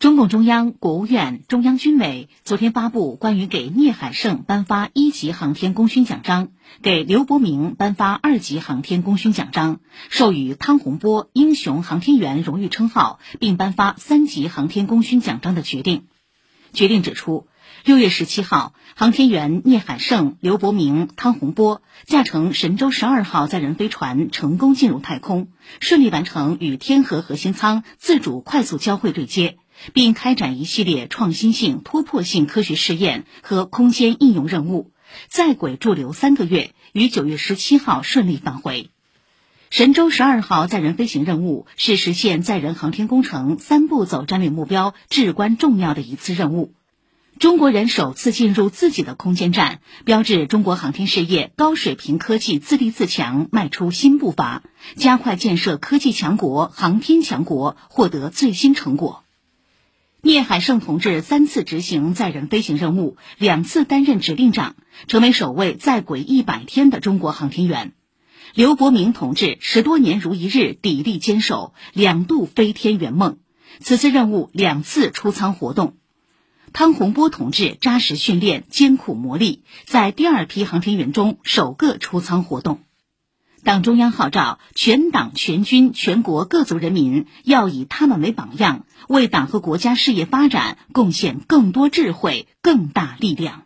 中共中央、国务院、中央军委昨天发布关于给聂海胜颁发一级航天功勋奖章、给刘伯明颁发二级航天功勋奖章、授予汤洪波英雄航天员荣誉称号，并颁发三级航天功勋奖章的决定。决定指出，六月十七号，航天员聂海胜、刘伯明、汤洪波驾乘神舟十二号载人飞船成功进入太空，顺利完成与天河核心舱自主快速交会对接。并开展一系列创新性、突破性科学试验和空间应用任务，在轨驻留三个月，于九月十七号顺利返回。神舟十二号载人飞行任务是实现载人航天工程三步走战略目标至关重要的一次任务。中国人首次进入自己的空间站，标志中国航天事业高水平科技自立自强迈出新步伐，加快建设科技强国、航天强国，获得最新成果。聂海胜同志三次执行载人飞行任务，两次担任指令长，成为首位在轨一百天的中国航天员。刘伯明同志十多年如一日砥砺坚守，两度飞天圆梦，此次任务两次出舱活动。汤洪波同志扎实训练，艰苦磨砺，在第二批航天员中首个出舱活动。党中央号召全党全军全国各族人民要以他们为榜样，为党和国家事业发展贡献更多智慧、更大力量。